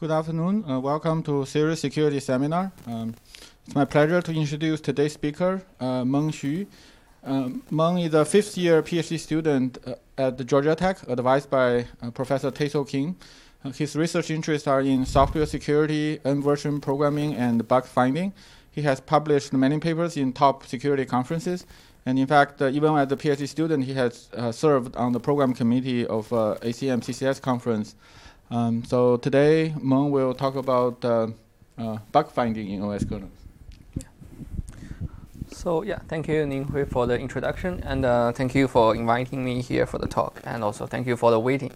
Good afternoon. Uh, welcome to CERIAS Security Seminar. Um, it's my pleasure to introduce today's speaker, uh, Meng Xu. Um, Meng is a fifth year PhD student uh, at Georgia Tech, advised by uh, Professor Taesoo Kim. Uh, his research interests are in software security, N-version programming, and bug finding. He has published many papers in top security conferences. And in fact, uh, even as a PhD student, he has served on the program committee of ACM CCS conference. Um, so today, Meng will talk about uh, uh, bug finding in OS kernels. So yeah, thank you, Ninghui, for the introduction, and uh, thank you for inviting me here for the talk, and also thank you for the waiting.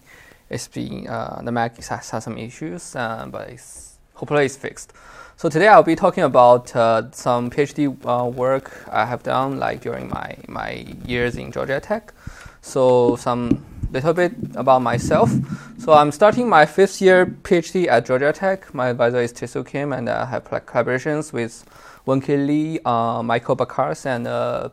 It's been uh, the Mac has, has some issues, uh, but it's, hopefully it's fixed. So today I'll be talking about uh, some PhD work I have done, like during my my years in Georgia Tech. So some little bit about myself. So I'm starting my fifth year PhD at Georgia Tech. My advisor is Taesoo Kim, and I have collaborations with Wenke Lee, uh, Michael Backes, and uh,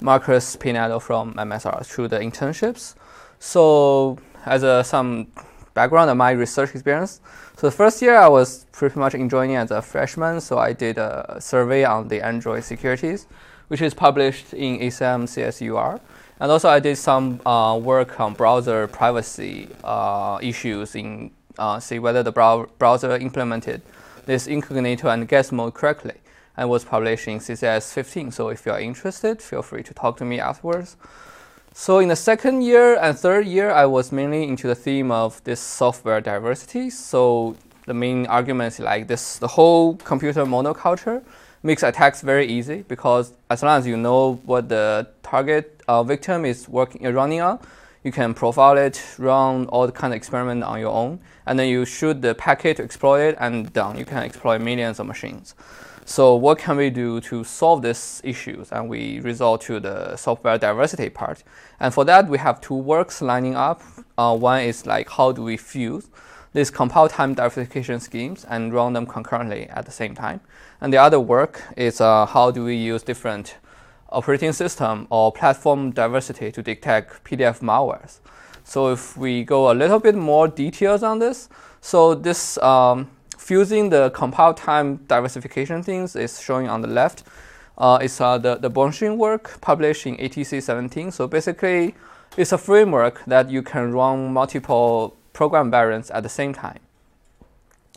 Marcus Peinado from MSR through the internships. So, as a, some background of my research experience, so the first year I was pretty much enjoying as a freshman. So I did a survey on the Android securities, which is published in ACM CSUR. And also I did some uh, work on browser privacy uh, issues in uh, see whether the brow browser implemented this incognito and guest mode correctly and was published in CCS 15. So if you are interested, feel free to talk to me afterwards. So in the second year and third year, I was mainly into the theme of this software diversity. So the main argument is like this: the whole computer monoculture makes attacks very easy because as long as you know what the target uh, victim is working uh, running on, you can profile it, run all the kind of experiment on your own, and then you shoot the packet to exploit it, and done. You can exploit millions of machines. So what can we do to solve these issues? And we resort to the software diversity part. And for that, we have two works lining up. Uh, one is like how do we fuse these compile time diversification schemes and run them concurrently at the same time. And the other work is uh, how do we use different operating system or platform diversity to detect PDF malwares. So if we go a little bit more details on this, so this um, fusing the compile time diversification things is showing on the left. Uh, it's uh, the, the Bunshin work published in ATC 17. So basically, it's a framework that you can run multiple program variants at the same time.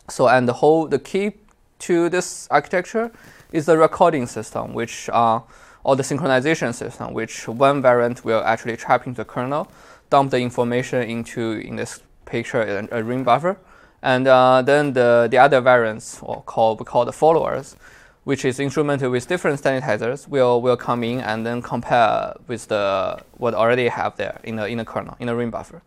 So, and the whole, the key to this architecture is the recording system, which, uh, or the synchronization system, which one variant will actually trap into the kernel, dump the information into, in this picture, a, a ring buffer, and uh, then the, the other variants, or call, we call the followers, which is instrumented with different sanitizers, will, will come in and then compare with the what already have there in the, in the kernel, in the ring buffer.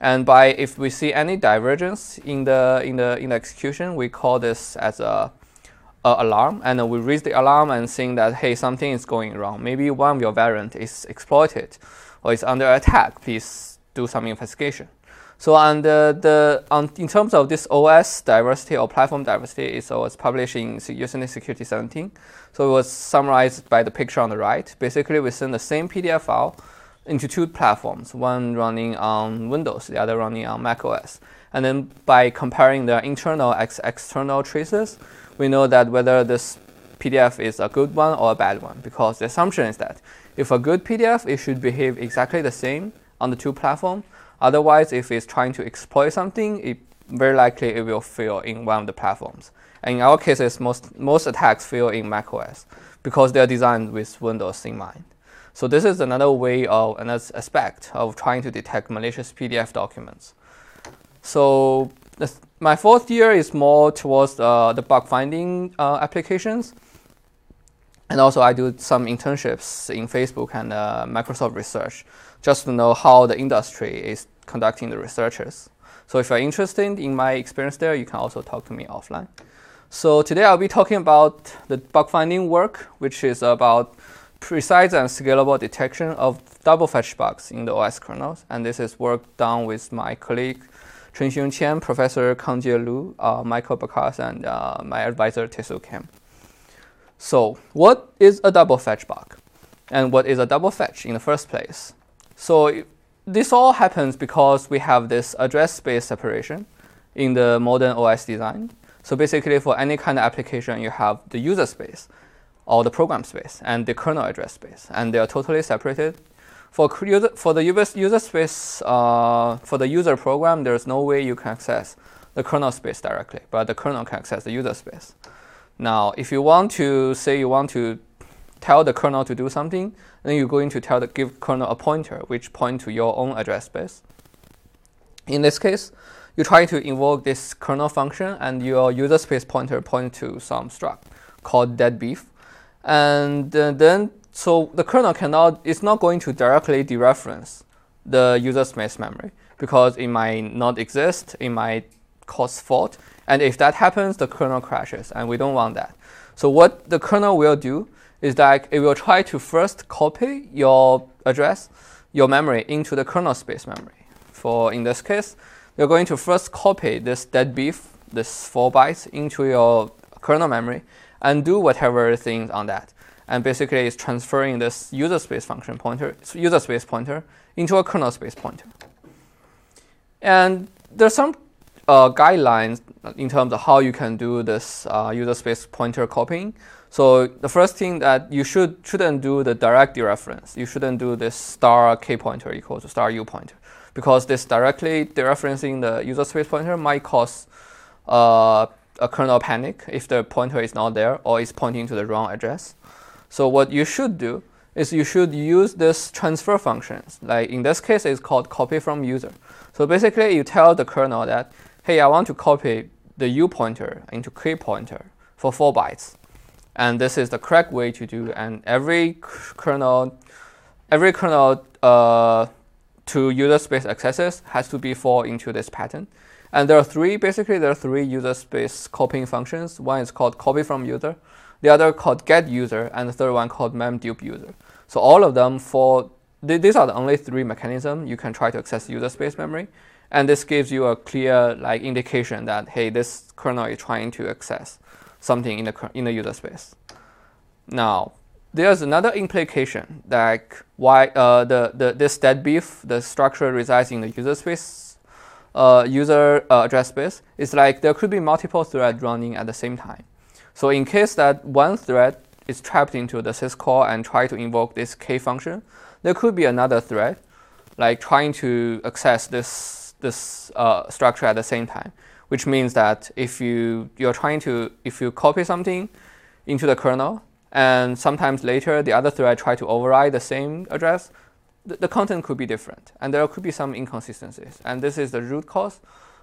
And by if we see any divergence in the, in the, in the execution, we call this as a, a alarm, and we raise the alarm and saying that, hey, something is going wrong. Maybe one of your variant is exploited or is under attack. Please do some investigation. So on the, the on, in terms of this OS diversity or platform diversity, it was published in USENIX Security 17. So it was summarized by the picture on the right. Basically, we send the same PDF file into two platforms, one running on Windows, the other running on Mac OS. And then by comparing the internal ex external traces, we know that whether this PDF is a good one or a bad one, because the assumption is that if a good PDF, it should behave exactly the same on the two platforms Otherwise, if it's trying to exploit something, it very likely it will fail in one of the platforms. And in our cases, most, most attacks fail in macOS because they are designed with Windows in mind. So this is another way of another aspect of trying to detect malicious PDF documents. So this, my fourth year is more towards uh, the bug finding uh, applications. And also I do some internships in Facebook and uh, Microsoft Research just to know how the industry is conducting the researchers. So if you're interested in my experience there, you can also talk to me offline. So today I'll be talking about the bug finding work, which is about precise and scalable detection of double fetch bugs in the OS kernels. And this is work done with my colleague Chenxiong Qian, Professor Kangjie Lu, uh, Michael Backes, and uh, my advisor Taesoo Kim. So what is a double fetch bug? And what is a double fetch in the first place? So this all happens because we have this address space separation. in the modern OS design. So basically, for any kind of application, you have the user space or the program space and the kernel address space, and they are totally separated. For user, for the user, space, uh, for the user program, there's no way you can access the kernel space directly, but the kernel can access the user space. Now, if you want to say you want to tell the kernel to do something, then you're going to tell the give kernel a pointer which point to your own address space. In this case, you try to invoke this kernel function and your user space pointer point to some struct called deadbeef. And then, so the kernel cannot, it's not going to directly dereference the user space memory because it might not exist, it might cause fault. And if that happens, the kernel crashes, and we don't want that. So what the kernel will do is that it will try to first copy your address, your memory into the kernel space memory. For in this case, you're going to first copy this deadbeef, this four bytes, into your kernel memory and do whatever things on that. And basically, it's transferring this user space function pointer, user space pointer, into a kernel space pointer. And there's some uh, guidelines in terms of how you can do this uh, user space pointer copying. So the first thing that you should shouldn't do the direct dereference. You shouldn't do this star k pointer equals to star u pointer, because this directly dereferencing the user space pointer might cause uh, a kernel panic if the pointer is not there or is pointing to the wrong address. So what you should do is you should use this transfer functions. Like in this case, it's called copy from user. So basically, you tell the kernel that, hey, I want to copy the u pointer into k pointer for four bytes and this is the correct way to do. And every kernel, every kernel uh, to user space accesses has to be fall into this pattern. And there are three, basically there are three user space copying functions. One is called copy from user, the other called get user, and the third one called memdup user. So all of them for th these are the only three mechanisms you can try to access user space memory. And this gives you a clear like indication that hey, this kernel is trying to access something in the, in the user space. Now, there's another implication that why uh, the, the, this deadbeef, the structure resides in the user space, uh, user uh, address space, it's like there could be multiple threads running at the same time. So in case that one thread is trapped into the syscall and try to invoke this k function, there could be another thread like trying to access this, this uh, structure at the same time which means that if you you're trying to if you copy something into the kernel and sometimes later the other thread try to override the same address, the, the content could be different and there could be some inconsistencies. And this is the root cause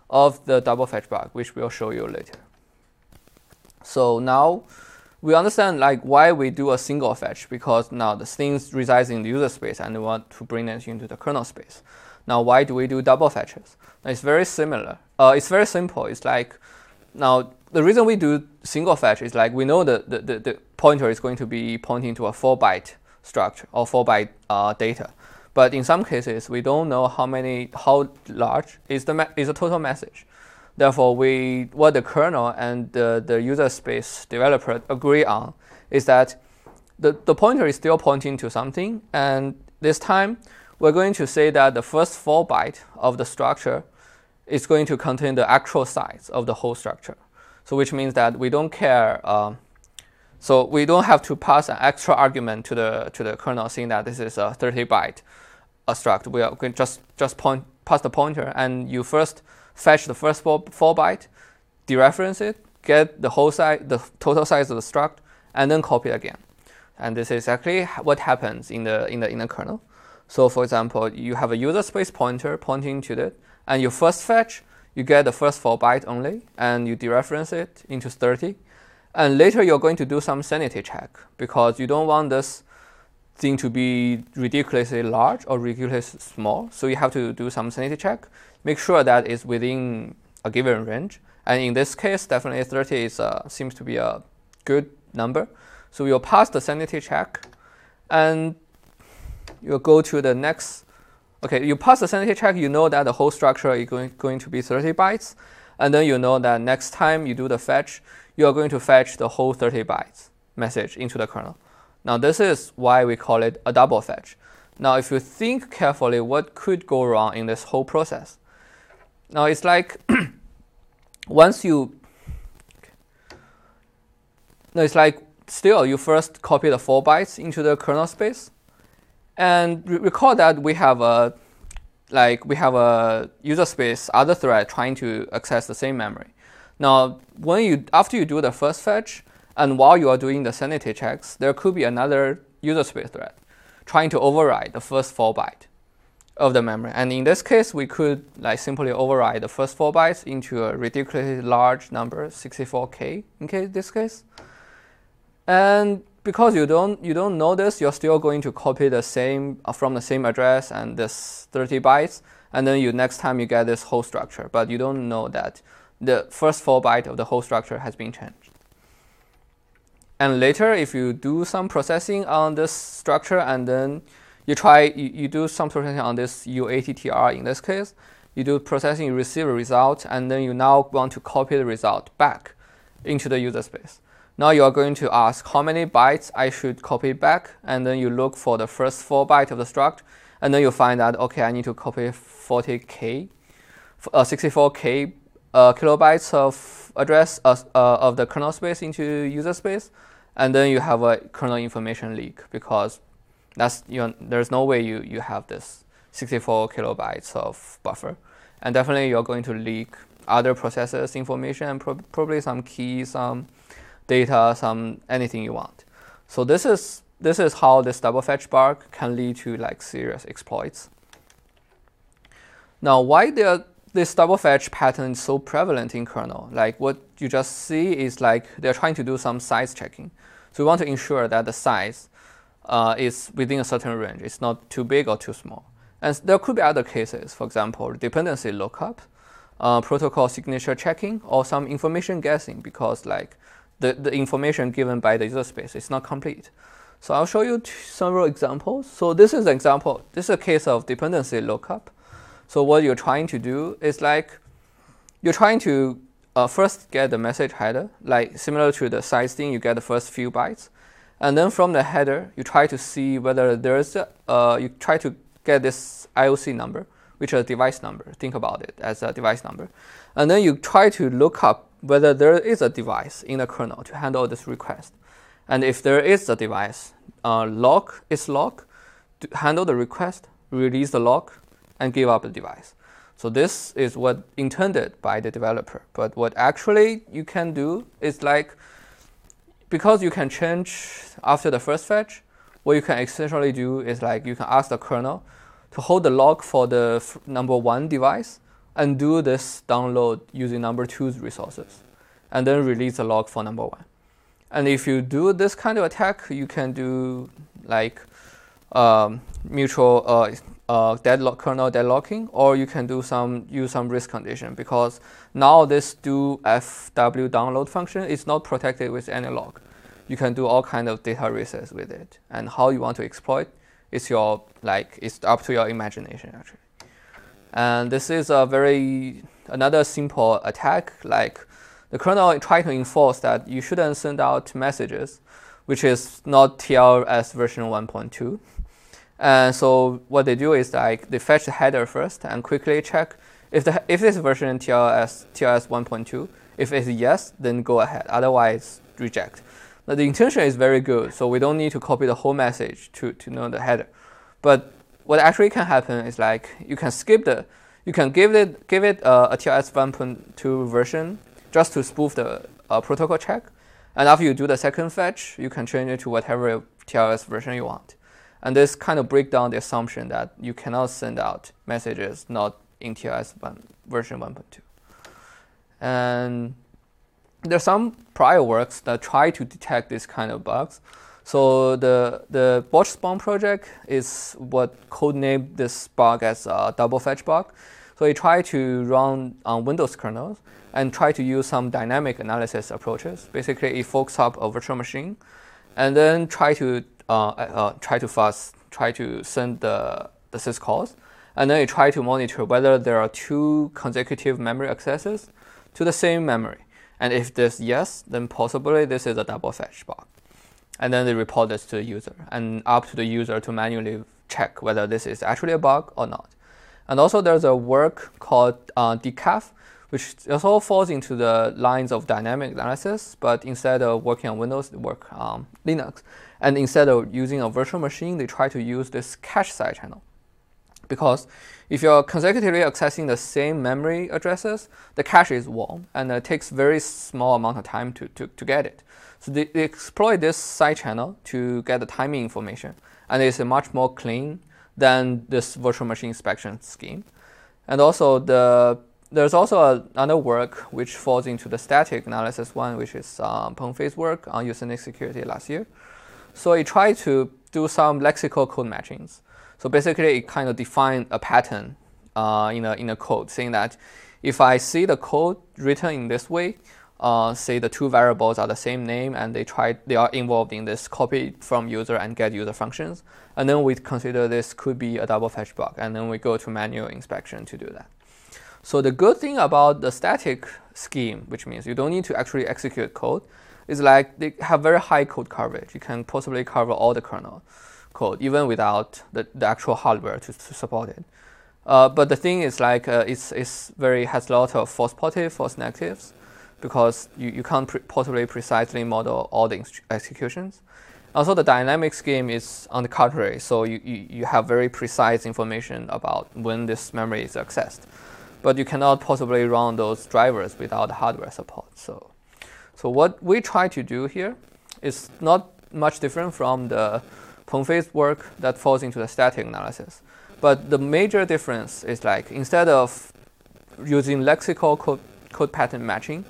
of the double fetch bug, which we'll show you later. So now we understand like why we do a single fetch because now the things resides in the user space and we want to bring them into the kernel space. Now why do we do double fetches? It's very similar uh, it's very simple. It's like now the reason we do single fetch is like we know the, the, the, the pointer is going to be pointing to a 4 byte structure or 4 byte uh, data. But in some cases, we don't know how many, how large is the, is the total message. Therefore, we, what the kernel and the, the user space developer agree on is that the, the pointer is still pointing to something. And this time, we're going to say that the first 4 byte of the structure is going to contain the actual size of the whole structure. So which means that we don't care. Um, so we don't have to pass an extra argument to the to the kernel saying that this is a 30 byte struct. We are going just just point pass the pointer and you first fetch the first four, four byte, dereference it, get the whole size, the total size of the struct, and then copy again. And this is exactly what happens in the in the in the kernel. So for example, you have a user space pointer pointing to it and your first fetch, you get the first 4 byte only, and you dereference it into 30. And later you're going to do some sanity check because you don't want this thing to be ridiculously large or ridiculously small. So you have to do some sanity check, make sure that it's within a given range. And in this case, definitely 30 is, uh, seems to be a good number. So you'll pass the sanity check and you'll go to the next Okay, you pass the sanity check, you know that the whole structure is going, going to be 30 bytes. And then you know that next time you do the fetch, you are going to fetch the whole 30 bytes message into the kernel. Now, this is why we call it a double fetch. Now, if you think carefully, what could go wrong in this whole process? Now, it's like once you no, it's like still you first copy the four bytes into the kernel space, and re recall that we have a like we have a user space other thread trying to access the same memory. Now, when you after you do the first fetch, and while you are doing the sanity checks, there could be another user space thread trying to override the first four byte of the memory. And in this case, we could like simply override the first four bytes into a ridiculously large number, 64k in case this case. And because you don't you don't know this, you're still going to copy the same uh, from the same address and this 30 bytes, and then you next time you get this whole structure, but you don't know that the first four byte of the whole structure has been changed. And later, if you do some processing on this structure and then you try, you, you do some processing on this UATTR in this case, you do processing, you receive a result, and then you now want to copy the result back into the user space. Now you are going to ask how many bytes I should copy back, and then you look for the first four bytes of the struct, and then you find out, okay, I need to copy 40k, uh, 64k uh, kilobytes of address uh, uh, of the kernel space into user space and then you have a kernel information leak because that's you know, there's no way you, you have this 64 kilobytes of buffer. And definitely you're going to leak other processes information and pro probably some keys some data some anything you want. So this is this is how this double fetch bug can lead to like serious exploits. Now why there this double fetch pattern is so prevalent in kernel. Like what you just see is like they're trying to do some size checking. So we want to ensure that the size uh, is within a certain range. It's not too big or too small. And there could be other cases, for example, dependency lookup, uh, protocol signature checking, or some information guessing because like the, the information given by the user space is not complete. So I'll show you several examples. So this is an example. This is a case of dependency lookup. So what you're trying to do is like you're trying to uh, first get the message header, like similar to the size thing, you get the first few bytes, and then from the header you try to see whether there's a, uh, you try to get this IOC number, which is a device number. Think about it as a device number, and then you try to look up whether there is a device in the kernel to handle this request, and if there is a device, uh, lock is lock. To handle the request, release the lock, and give up the device. So this is what intended by the developer. But what actually you can do is like, because you can change after the first fetch, what you can essentially do is like you can ask the kernel to hold the lock for the number one device and do this download using number two's resources, and then release the lock for number one. And if you do this kind of attack, you can do like um, mutual uh, uh, deadlock kernel deadlocking, or you can do some use some race condition because now this do fw download function is not protected with any lock. You can do all kind of data races with it, and how you want to exploit is your like it's up to your imagination actually. And this is a very another simple attack like the kernel try to enforce that you shouldn't send out messages, which is not TLS version 1.2 and so what they do is like they fetch the header first and quickly check if the if this version TLS TLS 1.2. If it's yes, then go ahead. Otherwise, reject. Now the intention is very good, so we don't need to copy the whole message to, to know the header. But what actually can happen is like you can skip the you can give it give it uh, a TLS 1.2 version just to spoof the uh, protocol check, and after you do the second fetch, you can change it to whatever TLS version you want. And this kind of break down the assumption that you cannot send out messages not in TLS 1, version 1.2. And there's some prior works that try to detect this kind of bugs. So the the Bochspwn project is what codenamed this bug as a double fetch bug. So it tried to run on Windows kernels and try to use some dynamic analysis approaches. Basically, it forks up a virtual machine and then try to Uh, uh, uh, try to fast, try to send the, the syscalls, and then you try to monitor whether there are two consecutive memory accesses to the same memory. And if this yes, then possibly this is a double fetch bug. And then they report this to the user, and up to the user to manually check whether this is actually a bug or not. And also there's a work called uh, decaf, which also falls into the lines of dynamic analysis, but instead of working on Windows, they work on Linux. And instead of using a virtual machine, they try to use this cache side channel. Because if you're consecutively accessing the same memory addresses, the cache is warm and it takes very small amount of time to, to, to get it. So they, they exploit this side channel to get the timing information. And it's much more clean than this virtual machine inspection scheme. And also the there's also another work which falls into the static analysis one, which is um, Pengfei's work on USENIX Security last year. So it tried to do some lexical code matchings. So basically, it kind of defined a pattern uh, in, a, in a code, saying that if I see the code written in this way, uh, say the two variables are the same name and they try they are involved in this copy from user and get user functions, and then we consider this could be a double fetch bug, and then we go to manual inspection to do that. So the good thing about the static scheme, which means you don't need to actually execute code, is like they have very high code coverage. You can possibly cover all the kernel code, even without the, the actual hardware to, to support it. Uh, but the thing is like uh, it's, it's very has a lot of false positive, false negatives, because you, you can't pre- possibly precisely model all the executions. Also, the dynamic scheme is on the contrary, so you, you, you have very precise information about when this memory is accessed but you cannot possibly run those drivers without hardware support. So, so what we try to do here is not much different from the Pengfei's work that falls into the static analysis. But the major difference is like instead of using lexical code, code pattern matching,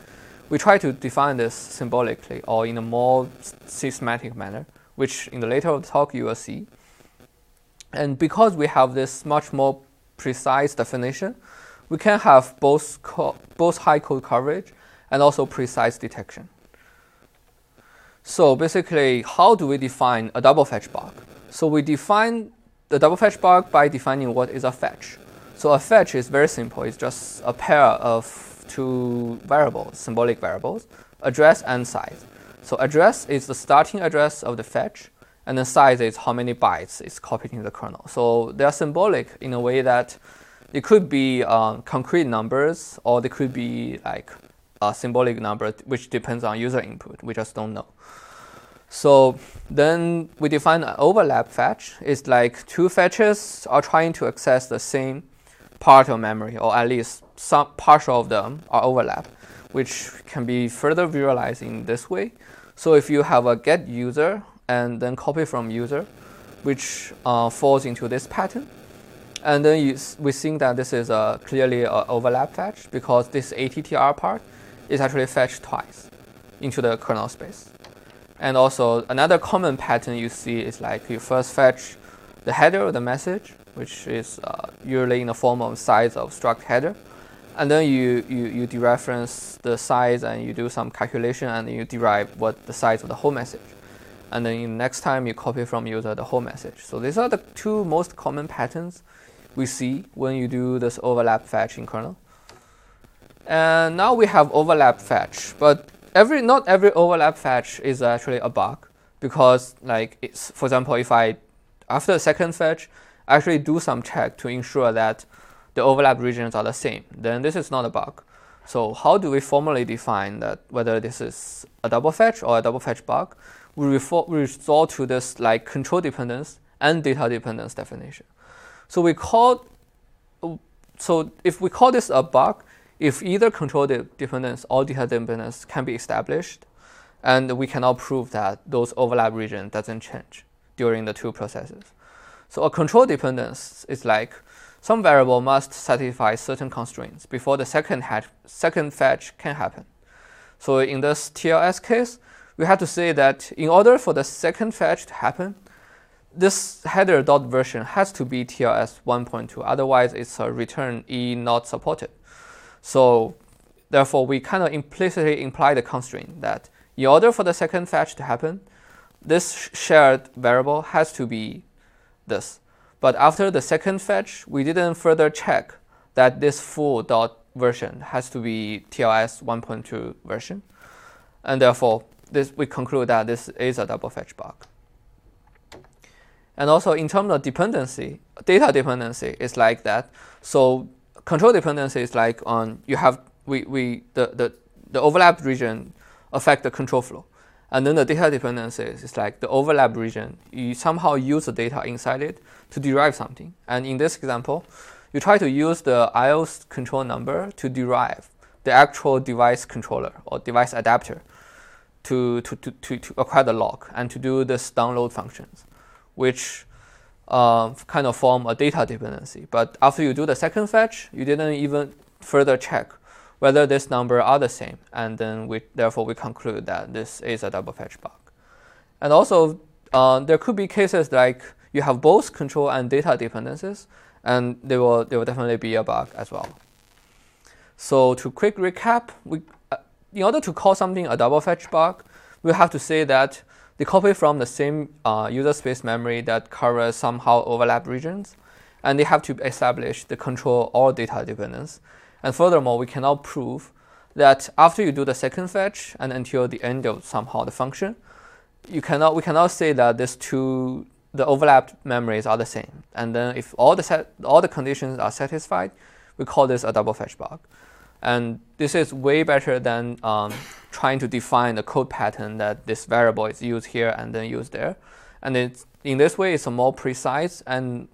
we try to define this symbolically or in a more systematic manner, which in the later talk you will see. And because we have this much more precise definition, we can have both, both high code coverage and also precise detection. So basically, how do we define a double fetch bug? So we define the double fetch bug by defining what is a fetch. So a fetch is very simple. It's just a pair of two variables, symbolic variables, address and size. So address is the starting address of the fetch, and the size is how many bytes is copied in the kernel. So they are symbolic in a way that it could be um, concrete numbers or they could be like a symbolic number, which depends on user input. We just don't know. So then we define an overlap fetch. It's like two fetches are trying to access the same part of memory, or at least some partial of them are overlap, which can be further visualized in this way. So if you have a get user and then copy from user, which uh, falls into this pattern, and then you, we think that this is a clearly an overlap fetch because this ATTR part is actually fetched twice into the kernel space. And also another common pattern you see is like you first fetch the header of the message, which is uh, usually in the form of size of struct header. And then you, you, you dereference the size and you do some calculation and you derive what the size of the whole message. And then next time you copy from user the whole message. So these are the two most common patterns we see when you do this overlap fetch in kernel. And now we have overlap fetch, but every not every overlap fetch is actually a bug because like it's for example if I after the second fetch I actually do some check to ensure that the overlap regions are the same, then this is not a bug. So how do we formally define that whether this is a double fetch or a double fetch bug? We, refer, we resort to this like control dependence and data dependence definition. So we call, so if we call this a bug, if either control dependence or dependence can be established, and we cannot prove that those overlap region doesn't change during the two processes. So a control dependence is like some variable must satisfy certain constraints before the second, second fetch can happen. So in this TLS case, we have to say that in order for the second fetch to happen, this header dot version has to be TLS 1.2, otherwise it's a return E not supported. So therefore, we kind of implicitly imply the constraint that in order for the second fetch to happen, this shared variable has to be this. But after the second fetch, we didn't further check that this full dot version has to be TLS 1.2 version. And therefore, this, we conclude that this is a double fetch bug. And also in terms of dependency, data dependency is like that. So control dependency is like on you have we, we the, the, the overlap region affect the control flow. And then the data dependencies is like the overlap region. You somehow use the data inside it to derive something. And in this example, you try to use the IO's control number to derive the actual device controller or device adapter to, to, to, to, to acquire the lock and to do this download functions, which uh, kind of form a data dependency. But after you do the second fetch, you didn't even further check whether this number are the same, and then we therefore we conclude that this is a double fetch bug. And also, uh, there could be cases like you have both control and data dependencies, and there will there will definitely be a bug as well. So to quick recap, we uh, in order to call something a double fetch bug, we have to say that they copy from the same uh, user space memory that covers somehow overlap regions, and they have to establish the control or data dependence. And furthermore, we cannot prove that after you do the second fetch and until the end of somehow the function, you cannot we cannot say that these two the overlapped memories are the same. And then if all the set, all the conditions are satisfied, we call this a double fetch bug. And this is way better than um, trying to define the code pattern that this variable is used here and then used there. And it's, in this way, it's more precise and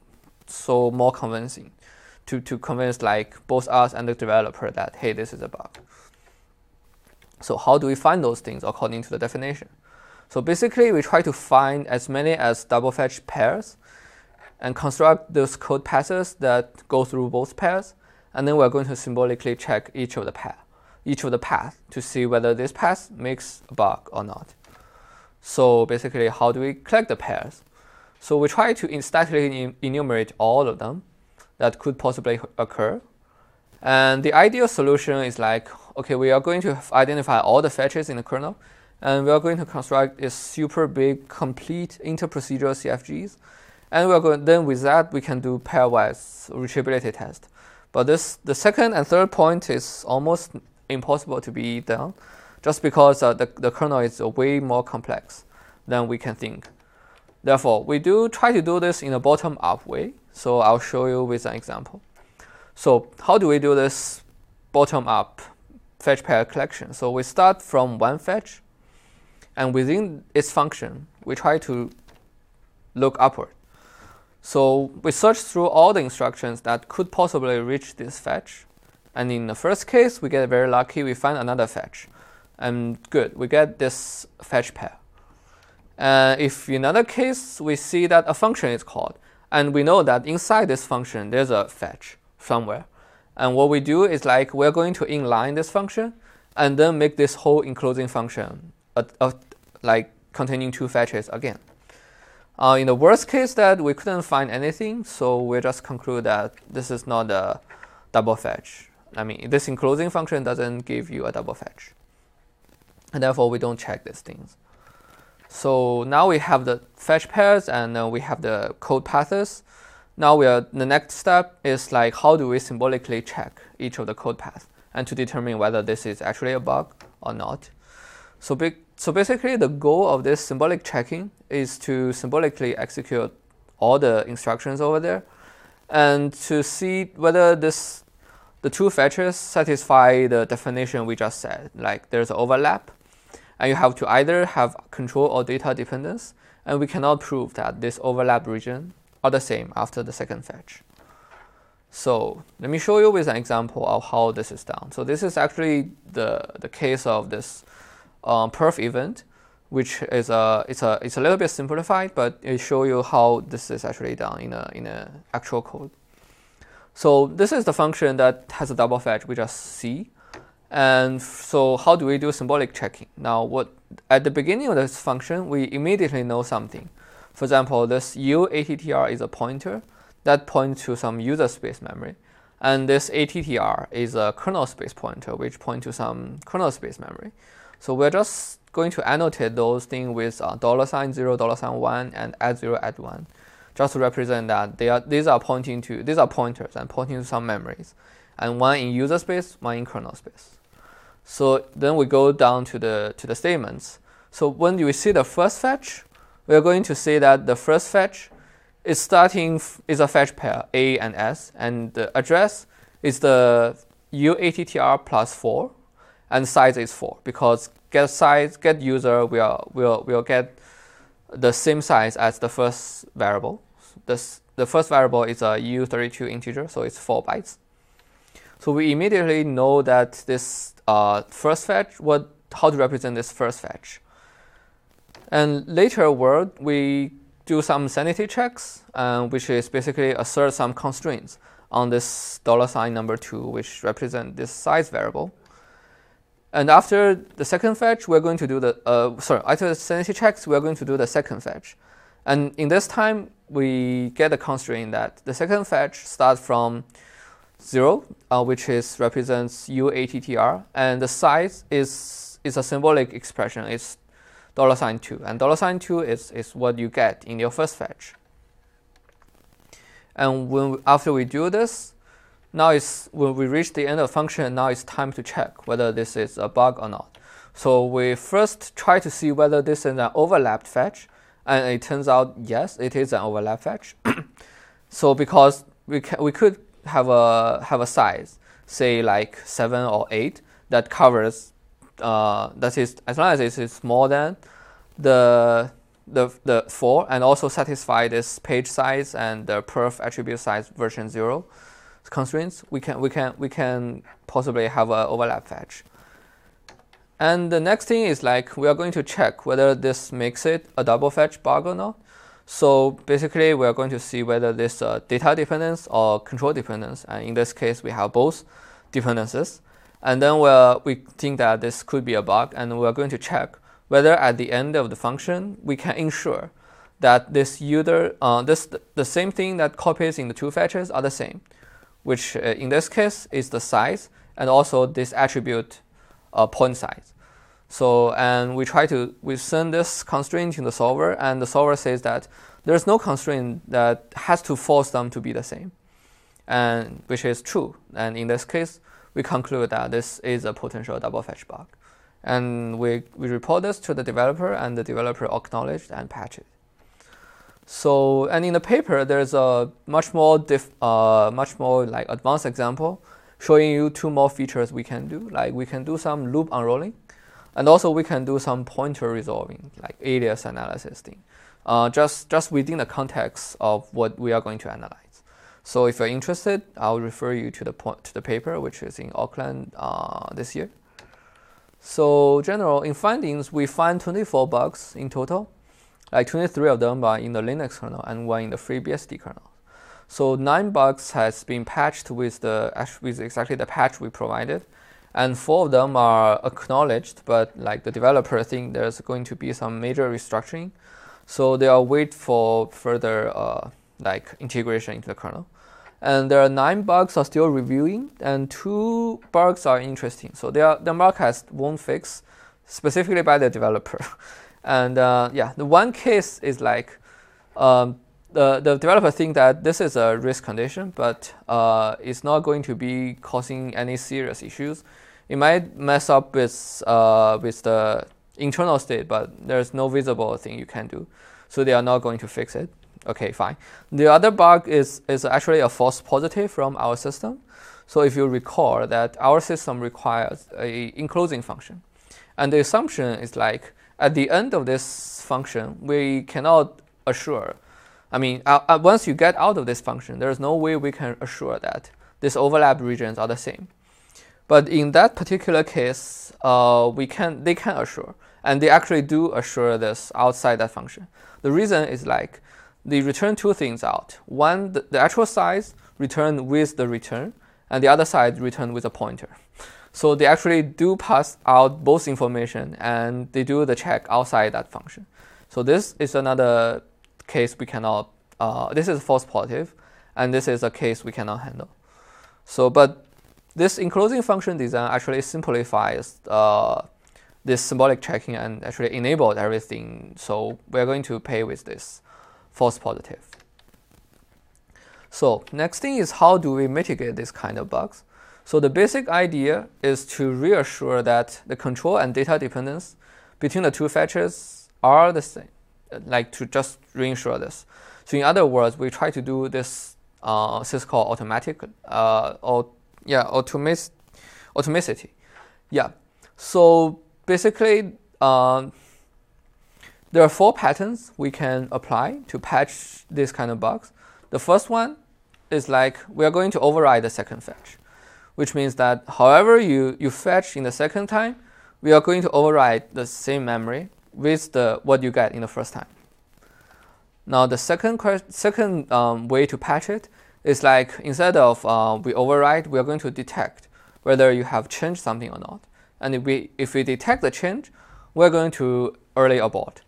so more convincing to, to convince like both us and the developer that, hey, this is a bug. So how do we find those things according to the definition? So basically, we try to find as many as double fetch pairs and construct those code passes that go through both pairs and then we're going to symbolically check each of the path, each of the path to see whether this path makes a bug or not. So basically, how do we collect the pairs? So we try to statically enumerate all of them that could possibly occur. And the ideal solution is like, okay, we are going to identify all the fetches in the kernel, and we are going to construct a super big, complete interprocedural CFGs. And we are going, then with that, we can do pairwise reachability test. But this, the second and third point is almost impossible to be done just because uh, the, the kernel is way more complex than we can think. Therefore, we do try to do this in a bottom-up way. So I'll show you with an example. So how do we do this bottom-up fetch pair collection? So we start from one fetch, and within its function, we try to look upward. So we search through all the instructions that could possibly reach this fetch. And in the first case, we get very lucky, we find another fetch. And good, we get this fetch pair. Uh, if in another case, we see that a function is called, and we know that inside this function, there's a fetch somewhere. And what we do is like, we're going to inline this function, and then make this whole enclosing function a, a, like containing two fetches again. Uh, in the worst case that we couldn't find anything, so we just conclude that this is not a double fetch. I mean, this enclosing function doesn't give you a double fetch. And therefore, we don't check these things. So now we have the fetch pairs and uh, we have the code paths. Now we are, the next step is like how do we symbolically check each of the code paths and to determine whether this is actually a bug or not. So big, so basically, the goal of this symbolic checking is to symbolically execute all the instructions over there, and to see whether this the two fetches satisfy the definition we just said. Like there's overlap, and you have to either have control or data dependence, and we cannot prove that this overlap region are the same after the second fetch. So let me show you with an example of how this is done. So this is actually the, the case of this um, perf event, which is a it's a it's a little bit simplified, but it show you how this is actually done in a in a actual code. So this is the function that has a double fetch, we just see. And so how do we do symbolic checking? Now, what at the beginning of this function, we immediately know something. For example, this uattr is a pointer that points to some user space memory. And this attr is a kernel space pointer, which points to some kernel space memory. So we're just going to annotate those things with uh, dollar sign zero, dollar sign one, and add zero, add one, just to represent that they are these are pointing to these are pointers and pointing to some memories, and one in user space, one in kernel space. So then we go down to the to the statements. So when you see the first fetch, we are going to see that the first fetch is starting is a fetch pair A and S, and the address is the uattr plus 4 and size is 4 because get size get user will will will get the same size as the first variable. This the first variable is a u32 integer, so it's 4 bytes. So we immediately know that this uh, first fetch, what how to represent this first fetch. And later word, we do some sanity checks, uh, which is basically assert some constraints on this dollar sign number two, which represent this size variable. And after the second fetch, we're going to do the, uh, sorry, after the sanity checks, we're going to do the second fetch. And in this time, we get a constraint that the second fetch starts from 0, uh, which is represents UATTR, and the size is, is a symbolic expression. It's dollar sign 2. And dollar sign 2 is, is what you get in your first fetch. And when after we do this, now it's when we reach the end of function, now it's time to check whether this is a bug or not. So we first try to see whether this is an overlapped fetch, and it turns out yes, it is an overlap fetch. so because we can, we could have a have a size, say like seven or eight, that covers uh, that is as long as it is more than the the the four and also satisfy this page size and the perf attribute size version zero constraints, we can we can we can possibly have an overlap fetch. And the next thing is like we are going to check whether this makes it a double fetch bug or not. So basically, we are going to see whether this uh, data dependence or control dependence. And in this case, we have both dependencies. And then we we think that this could be a bug, and we are going to check whether at the end of the function we can ensure that this user, uh, this the same thing that copies in the two fetches are the same, which uh, in this case is the size and also this attribute uh, point size. So, and we try to, we send this constraint to the solver, and the solver says that there's no constraint that has to force them to be the same, and which is true. And in this case, we conclude that this is a potential double fetch bug. And we, we report this to the developer, and the developer acknowledged and patched it. So, and in the paper, there's a much more diff, uh, much more like advanced example showing you two more features we can do. Like we can do some loop unrolling and also we can do some pointer resolving, like alias analysis thing, uh, just, just within the context of what we are going to analyze. So if you're interested, I'll refer you to the, point, to the paper, which is in Oakland uh, this year. So general, in findings, we find 24 bugs in total. Like 23 of them are in the Linux kernel and one in the FreeBSD kernel. So nine bugs has been patched with the with exactly the patch we provided and four of them are acknowledged, but like the developer think there's going to be some major restructuring, so they are wait for further uh, like integration into the kernel. And there are nine bugs are still reviewing, and two bugs are interesting. So they are, the bug has one fix specifically by the developer. and uh, yeah, the one case is like um, the, the developer think that this is a race condition, but uh, it's not going to be causing any serious issues it might mess up with uh, with the internal state, but there's no visible thing you can do. So they are not going to fix it. Okay, fine. The other bug is, is actually a false positive from our system. So if you recall that our system requires a enclosing function. And the assumption is like at the end of this function, we cannot assure. I mean, uh, uh, once you get out of this function, there's no way we can assure that these overlap regions are the same. But in that particular case, uh, we can they can assure, and they actually do assure this outside that function. The reason is like they return two things out. One, the, the actual size returned with the return, and the other side returned with a pointer. So they actually do pass out both information and they do the check outside that function. So this is another case we cannot. Uh, this is false positive, and this is a case we cannot handle. So, but this enclosing function design actually simplifies uh, this symbolic checking and actually enabled everything. So we're going to pay with this false positive. So next thing is how do we mitigate this kind of bugs? So the basic idea is to reassure that the control and data dependence between the two fetches are the same, like to just reinsure this. So in other words, we try to do this uh, syscall automatic uh, or yeah, automate atomicity. Yeah. So basically, um, there are four patterns we can apply to patch this kind of bugs. The first one is like we are going to override the second fetch, which means that however you, you fetch in the second time, we are going to override the same memory with the what you get in the first time. Now the second second um, way to patch it is like instead of uh, we override, we are going to detect whether you have changed something or not. And if we if we detect the change, we're going to early abort.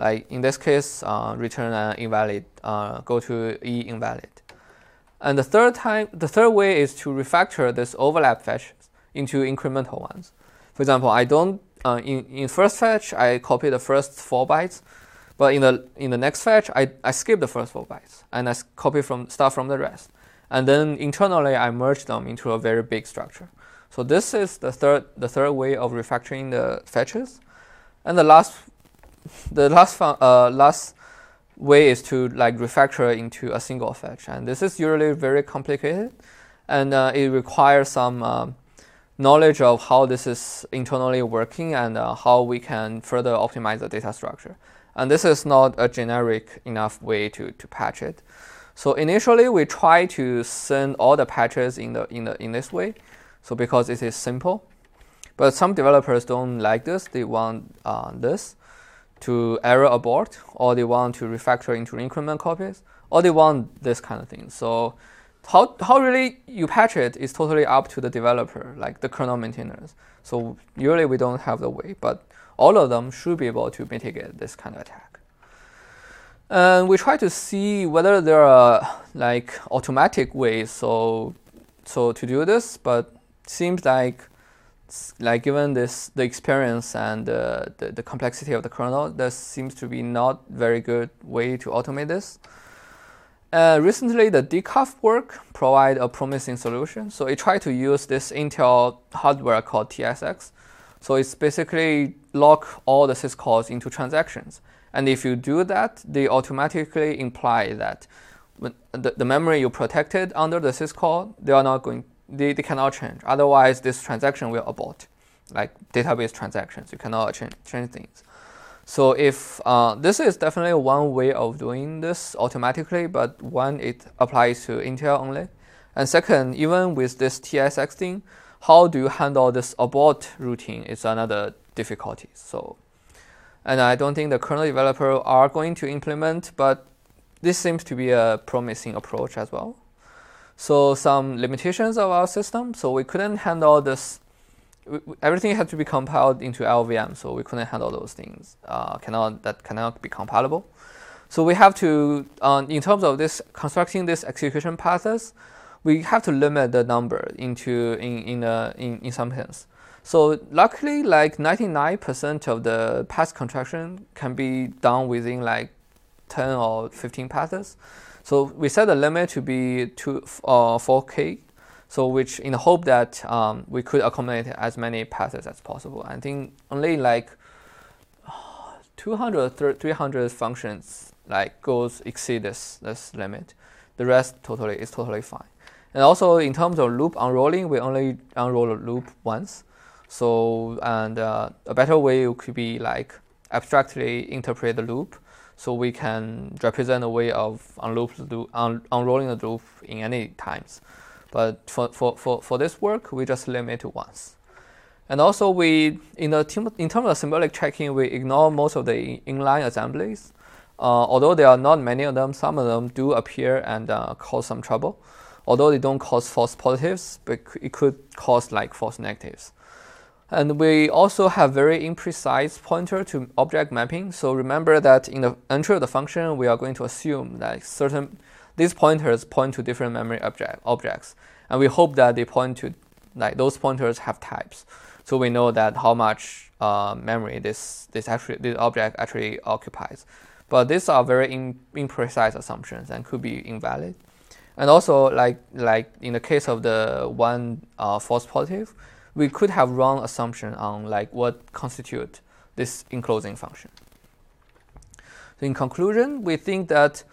Like in this case, uh, return an invalid, uh, go to e invalid. And the third time, the third way is to refactor this overlap fetches into incremental ones. For example, I don't uh, in in first fetch I copy the first four bytes, but in the in the next fetch I, I skip the first four bytes and I copy from start from the rest, and then internally I merge them into a very big structure. So this is the third the third way of refactoring the fetches, and the last the last uh, last way is to like refactor into a single fetch, and this is usually very complicated, and uh, it requires some um, knowledge of how this is internally working and uh, how we can further optimize the data structure. And this is not a generic enough way to, to patch it. So initially we try to send all the patches in the in the in this way, so because it is simple. But some developers don't like this; they want uh, this to error abort, or they want to refactor into increment copies, or they want this kind of thing. So how, how really you patch it is totally up to the developer, like the kernel maintainers. So usually we don't have the way, but all of them should be able to mitigate this kind of attack. And we try to see whether there are like automatic ways so so to do this, but seems like like given this the experience and uh, the, the complexity of the kernel, there seems to be not very good way to automate this. Uh, recently, the decaf work provide a promising solution. So it tried to use this Intel hardware called TSX. So it's basically lock all the syscalls into transactions. And if you do that, they automatically imply that the, the memory you protected under the syscall, they are not going, they, they cannot change. Otherwise, this transaction will abort, like database transactions. You cannot change, change things. So if uh, this is definitely one way of doing this automatically, but one, it applies to Intel only. And second, even with this TSX thing, how do you handle this abort routine is another difficulty. So, and I don't think the kernel developer are going to implement, but this seems to be a promising approach as well. So some limitations of our system. So we couldn't handle this everything had to be compiled into LLVM, so we couldn't handle those things. Uh, cannot that cannot be compilable. So we have to, uh, in terms of this constructing this execution paths, we have to limit the number into in in a, in, in some sense. So luckily, like 99% of the path construction can be done within like 10 or 15 paths. So we set the limit to be two, uh, 4K so which in the hope that um, we could accommodate as many passes as possible. I think only like 200, 300 functions like goes exceed this, this limit. The rest totally is totally fine. And also in terms of loop unrolling, we only unroll a loop once. So and uh, a better way could be like abstractly interpret the loop, so we can represent a way of unloop, un unrolling the loop in any times. But for, for, for, for this work, we just limit to once. And also, we in the in terms of symbolic checking, we ignore most of the inline assemblies. Uh, although there are not many of them, some of them do appear and uh, cause some trouble. Although they don't cause false positives, but it could cause like false negatives. And we also have very imprecise pointer to object mapping. So remember that in the entry of the function, we are going to assume that certain these pointers point to different memory object, objects, and we hope that they point to like those pointers have types, so we know that how much uh, memory this this actually this object actually occupies. But these are very in, imprecise assumptions and could be invalid. And also, like like in the case of the one uh, false positive, we could have wrong assumption on like what constitute this enclosing function. So in conclusion, we think that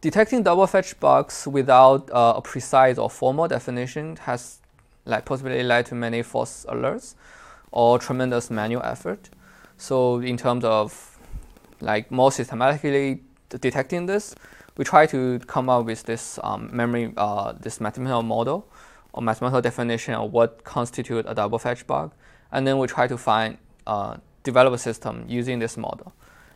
detecting double fetch bugs without uh, a precise or formal definition has like possibly led to many false alerts or tremendous manual effort. So in terms of like more systematically detecting this, we try to come up with this um, memory, uh, this mathematical model or mathematical definition of what constitute a double fetch bug, and then we try to find uh, develop a system using this model.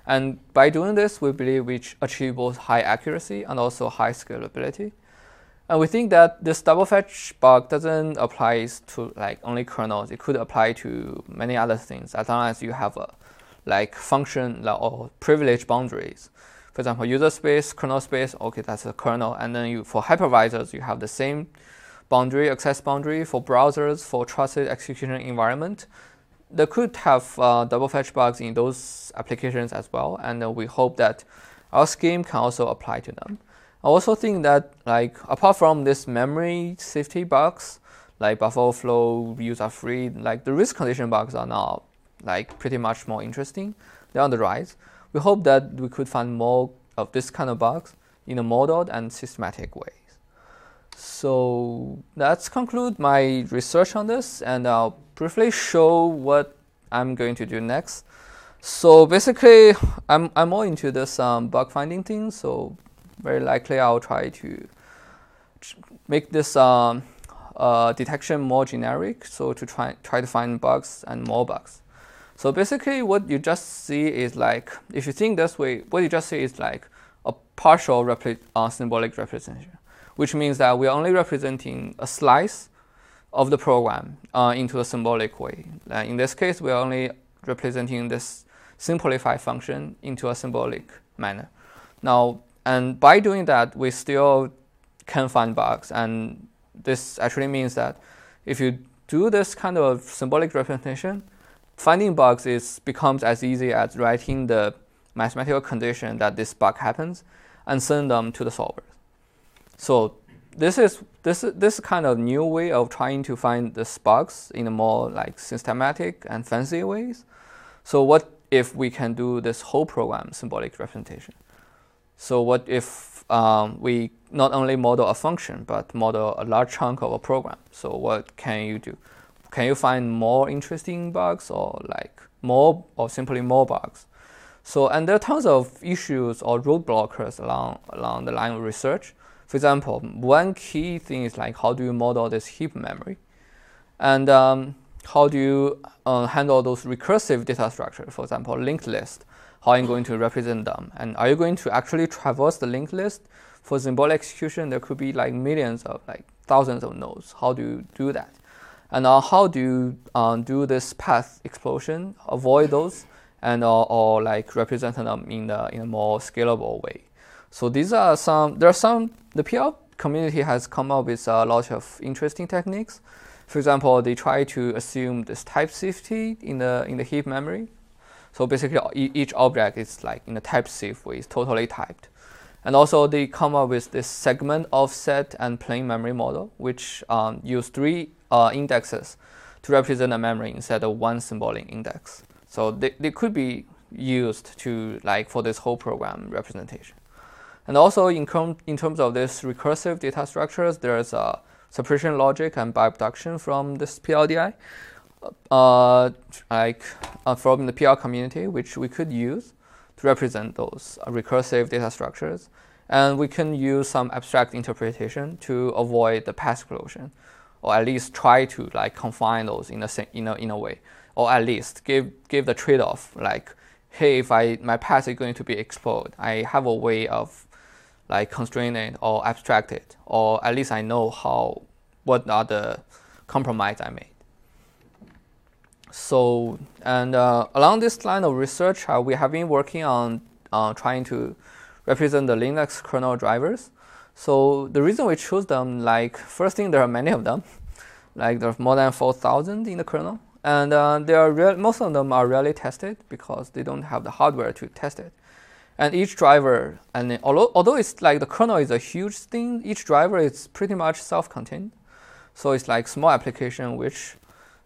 And by doing this, we believe we achieve both high accuracy and also high scalability. And we think that this double fetch bug doesn't apply to like only kernels. It could apply to many other things as long as you have a like function or privilege boundaries. For example, user space, kernel space, okay, that's a kernel. And then you for hypervisors, you have the same boundary, access boundary for browsers, for trusted execution environment. They could have uh, double fetch bugs in those applications as well. And uh, we hope that our scheme can also apply to them. I also think that like apart from this memory safety bugs, like buffer overflow, user free, like the race condition bugs are now like pretty much more interesting. They're on the rise. We hope that we could find more of this kind of bugs in a modeled and systematic ways. So let's conclude my research on this, and I'll briefly show what I'm going to do next. So basically, I'm I'm more into this um, bug finding thing. So very likely I'll try to make this um, uh, detection more generic, so to try, try to find bugs and more bugs. So basically what you just see is like, if you think this way, what you just see is like a partial repli uh, symbolic representation, which means that we're only representing a slice of the program uh, into a symbolic way. Uh, in this case, we're only representing this simplified function into a symbolic manner. Now, and by doing that, we still can find bugs. And this actually means that if you do this kind of symbolic representation, finding bugs is becomes as easy as writing the mathematical condition that this bug happens and send them to the solvers. So this is this this kind of new way of trying to find the bugs in a more like systematic and fancy ways. So what if we can do this whole program symbolic representation? So what if um, we not only model a function, but model a large chunk of a program? So what can you do? Can you find more interesting bugs or like more or simply more bugs? So, and there are tons of issues or roadblockers along, along the line of research. For example, one key thing is like how do you model this heap memory? And um, how do you uh, handle those recursive data structures, for example, linked list? how are you going to represent them? And are you going to actually traverse the linked list? For symbolic execution, there could be like millions of like thousands of nodes. How do you do that? And uh, how do you um, do this path explosion, avoid those, and uh, or like represent them in, the, in a more scalable way? So these are some, there are some, the PL community has come up with a lot of interesting techniques. For example, they try to assume this type safety in the, in the heap memory so basically, each object is like in a type safe way, it's totally typed. And also, they come up with this segment offset and plain memory model, which um, use three uh, indexes to represent a memory instead of one symbolic index. So they, they could be used to like for this whole program representation. And also in, in terms of this recursive data structures, there's a separation logic and bi-abduction from this PLDI, uh, like uh, from the PL community, which we could use to represent those uh, recursive data structures. And we can use some abstract interpretation to avoid the path explosion, or at least try to like confine those in a, in a, in a way, or at least give, give the trade-off like, hey, if I, my path is going to be explored, I have a way of like constrain it or abstract it, or at least I know how, what are the compromise I made. So, and uh, along this line of research, uh, we have been working on uh, trying to represent the Linux kernel drivers. So the reason we choose them, like first thing, there are many of them, like there's more than 4,000 in the kernel, and uh, they are most of them are rarely tested because they don't have the hardware to test it. And each driver, and although although it's like the kernel is a huge thing, each driver is pretty much self-contained. So it's like small application which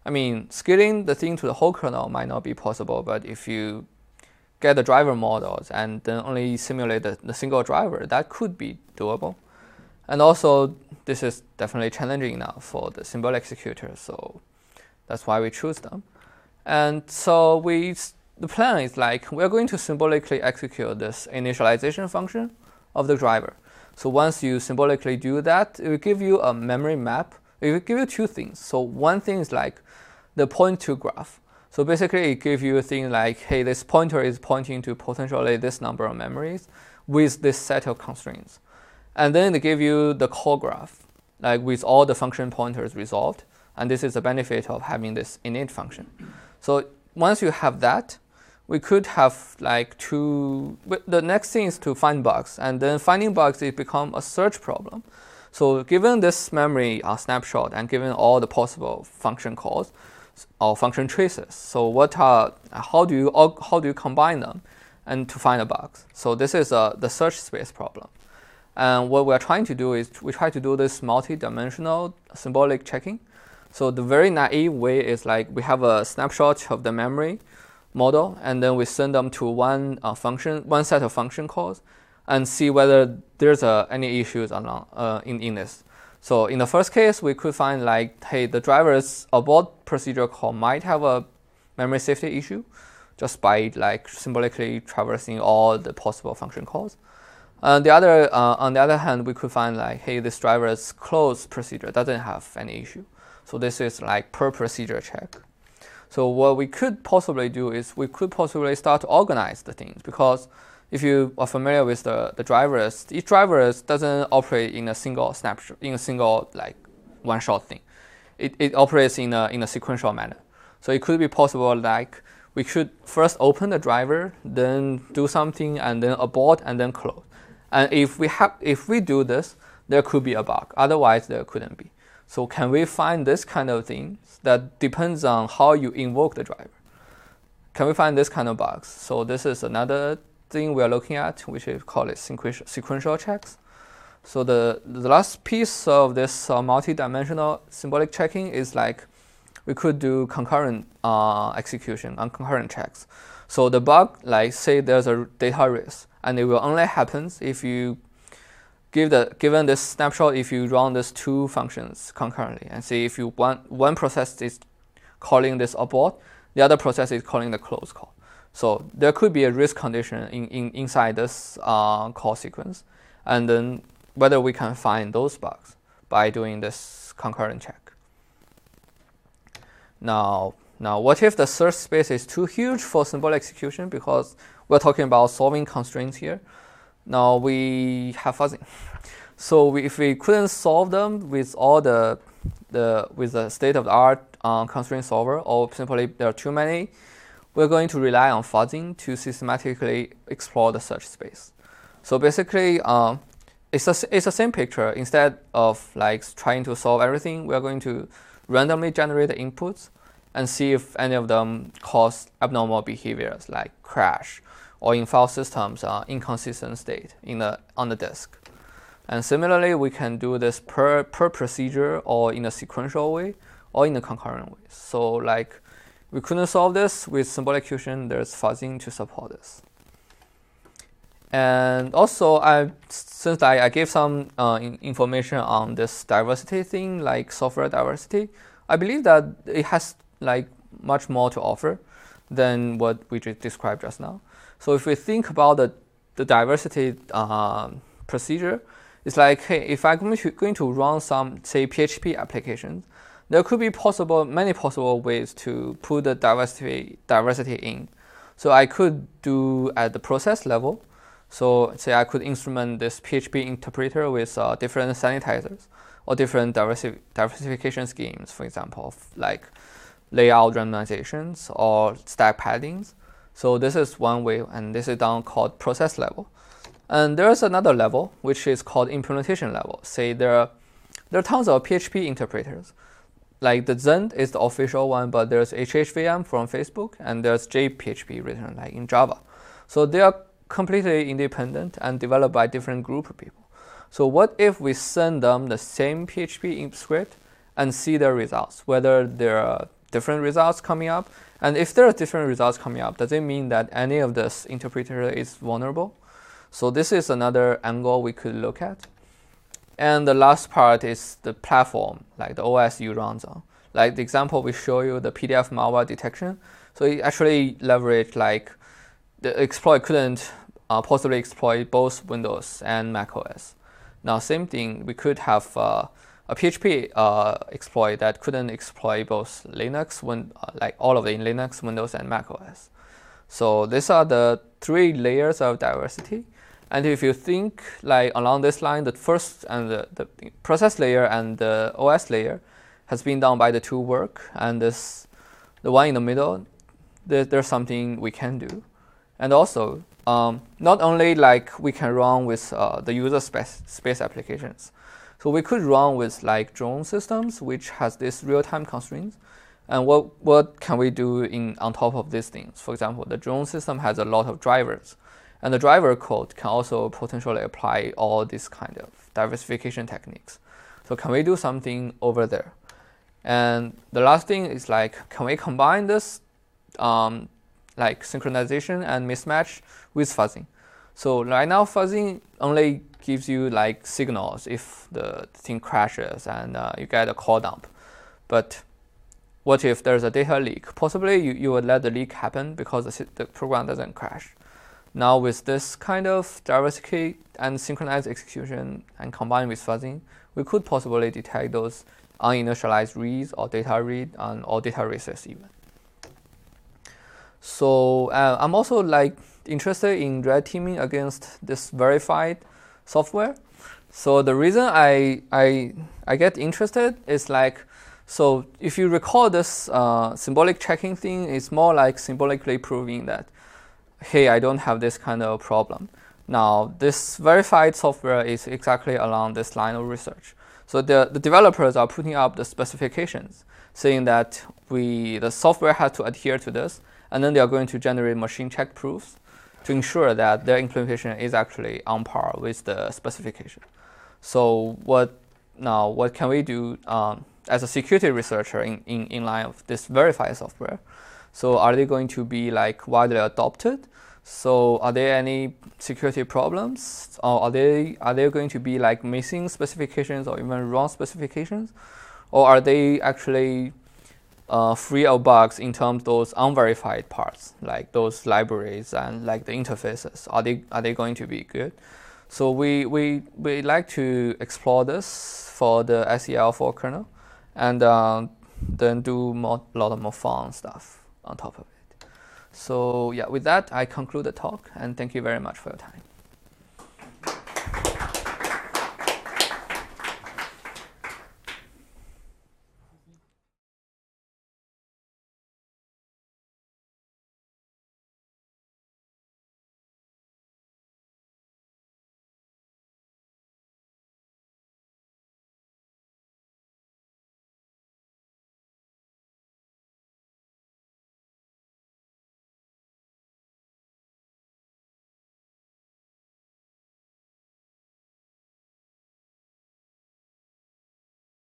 I mean, scaling the thing to the whole kernel might not be possible, but if you get the driver models and then only simulate the, the single driver, that could be doable. And also, this is definitely challenging now for the symbol executor, so that's why we choose them. And so we, the plan is like we're going to symbolically execute this initialization function of the driver. So once you symbolically do that, it will give you a memory map. It will give you two things. So one thing is like the point to graph. So basically, it gives you a thing like, hey, this pointer is pointing to potentially this number of memories with this set of constraints. And then they give you the call graph, like with all the function pointers resolved. And this is the benefit of having this init function. So once you have that, we could have like two. The next thing is to find bugs, and then finding bugs it become a search problem. So given this memory uh, snapshot and given all the possible function calls or function traces, so what are how do you how do you combine them and to find the bugs? So this is uh, the search space problem. And what we're trying to do is we try to do this multi-dimensional symbolic checking. So the very naive way is like we have a snapshot of the memory model, and then we send them to one uh, function, one set of function calls, and see whether there's uh, any issues or not uh, in, in this. So in the first case, we could find like, hey, the driver's abort procedure call might have a memory safety issue just by like symbolically traversing all the possible function calls. On the other, uh, on the other hand, we could find like, hey, this driver's close procedure doesn't have any issue. So this is like per procedure check. So what we could possibly do is we could possibly start to organize the things because if you are familiar with the, the drivers, each driver doesn't operate in a single snapshot, in a single like one shot thing. It, it operates in a, in a sequential manner. So it could be possible like we could first open the driver, then do something, and then abort, and then close. And if we have, if we do this, there could be a bug. Otherwise, there couldn't be. So can we find this kind of things that depends on how you invoke the driver? Can we find this kind of bugs? So this is another thing we are looking at, which is called it sequential checks. So the, the last piece of this uh, multi-dimensional symbolic checking is like we could do concurrent uh, execution on concurrent checks. So the bug, like say there's a data race, and it will only happen if you give the given this snapshot if you run these two functions concurrently and see if you want one process is calling this abort, the other process is calling the close call. So there could be a race condition in, in inside this uh, call sequence, and then whether we can find those bugs by doing this concurrent check. Now, now what if the search space is too huge for symbolic execution because we're talking about solving constraints here? Now we have fuzzing. So we, if we couldn't solve them with all the, the with the state of the art uh, constraint solver, or simply there are too many, we're going to rely on fuzzing to systematically explore the search space. So basically, um, it's a, it's the same picture. Instead of like trying to solve everything, we're going to randomly generate the inputs and see if any of them cause abnormal behaviors like crash or in file systems uh, inconsistent state in the, on the disk. And similarly, we can do this per, per procedure or in a sequential way or in a concurrent way. So like we couldn't solve this with symbolic execution, there's fuzzing to support this. And also, I since I, I gave some uh, in information on this diversity thing, like software diversity, I believe that it has like much more to offer than what we just described just now. So if we think about the, the diversity uh, procedure, it's like, hey, if I'm going to, going to run some, say, PHP applications, there could be possible many possible ways to put the diversity diversity in. So I could do at the process level. So say I could instrument this PHP interpreter with uh, different sanitizers or different diversi diversification schemes, for example, like layout randomizations or stack paddings. So this is one way, and this is down called process level. And there's another level, which is called implementation level. Say there are, there are tons of PHP interpreters. Like the Zend is the official one, but there's HHVM from Facebook, and there's JPHP written like in Java. So they are completely independent and developed by different group of people. So what if we send them the same PHP script and see their results, whether there are different results coming up, and if there are different results coming up, does it mean that any of this interpreter is vulnerable? So this is another angle we could look at. And the last part is the platform, like the OS you runs on. Like the example we show you, the PDF malware detection. So it actually leverage like the exploit couldn't uh, possibly exploit both Windows and Mac OS. Now, same thing, we could have uh, a PHP uh, exploit that couldn't exploit both Linux, uh, like all of it in Linux, Windows, and Mac OS. So these are the three layers of diversity. And if you think like along this line, the first and the, the process layer and the OS layer has been done by the two work, and this the one in the middle, there, there's something we can do. And also, um, not only like we can run with uh, the user space, space applications, so we could run with like drone systems, which has this real-time constraints. And what, what can we do in on top of these things? For example, the drone system has a lot of drivers, and the driver code can also potentially apply all these kind of diversification techniques. So can we do something over there? And the last thing is like, can we combine this um, like synchronization and mismatch with fuzzing. So right now fuzzing only gives you like signals if the thing crashes and uh, you get a core dump. But what if there's a data leak? Possibly you, you would let the leak happen because the, the program doesn't crash. Now with this kind of diversity and synchronized execution and combined with fuzzing, we could possibly detect those uninitialized reads or data read and or data races even. So uh, I'm also like interested in red teaming against this verified software. So the reason I I I get interested is like so if you recall this uh, symbolic checking thing, it's more like symbolically proving that hey I don't have this kind of problem. Now this verified software is exactly along this line of research. So the, the developers are putting up the specifications saying that we the software has to adhere to this and then they are going to generate machine check proofs to ensure that their implementation is actually on par with the specification. So what now? What can we do um, as a security researcher in, in, in line of this verified software? So are they going to be like widely adopted? So are there any security problems, or are they are they going to be like missing specifications or even wrong specifications, or are they actually uh, free of bugs in terms of those unverified parts, like those libraries and like the interfaces. Are they are they going to be good? So we we we like to explore this for the SEL4 kernel, and uh, then do a lot of more fun stuff on top of it. So yeah, with that I conclude the talk, and thank you very much for your time.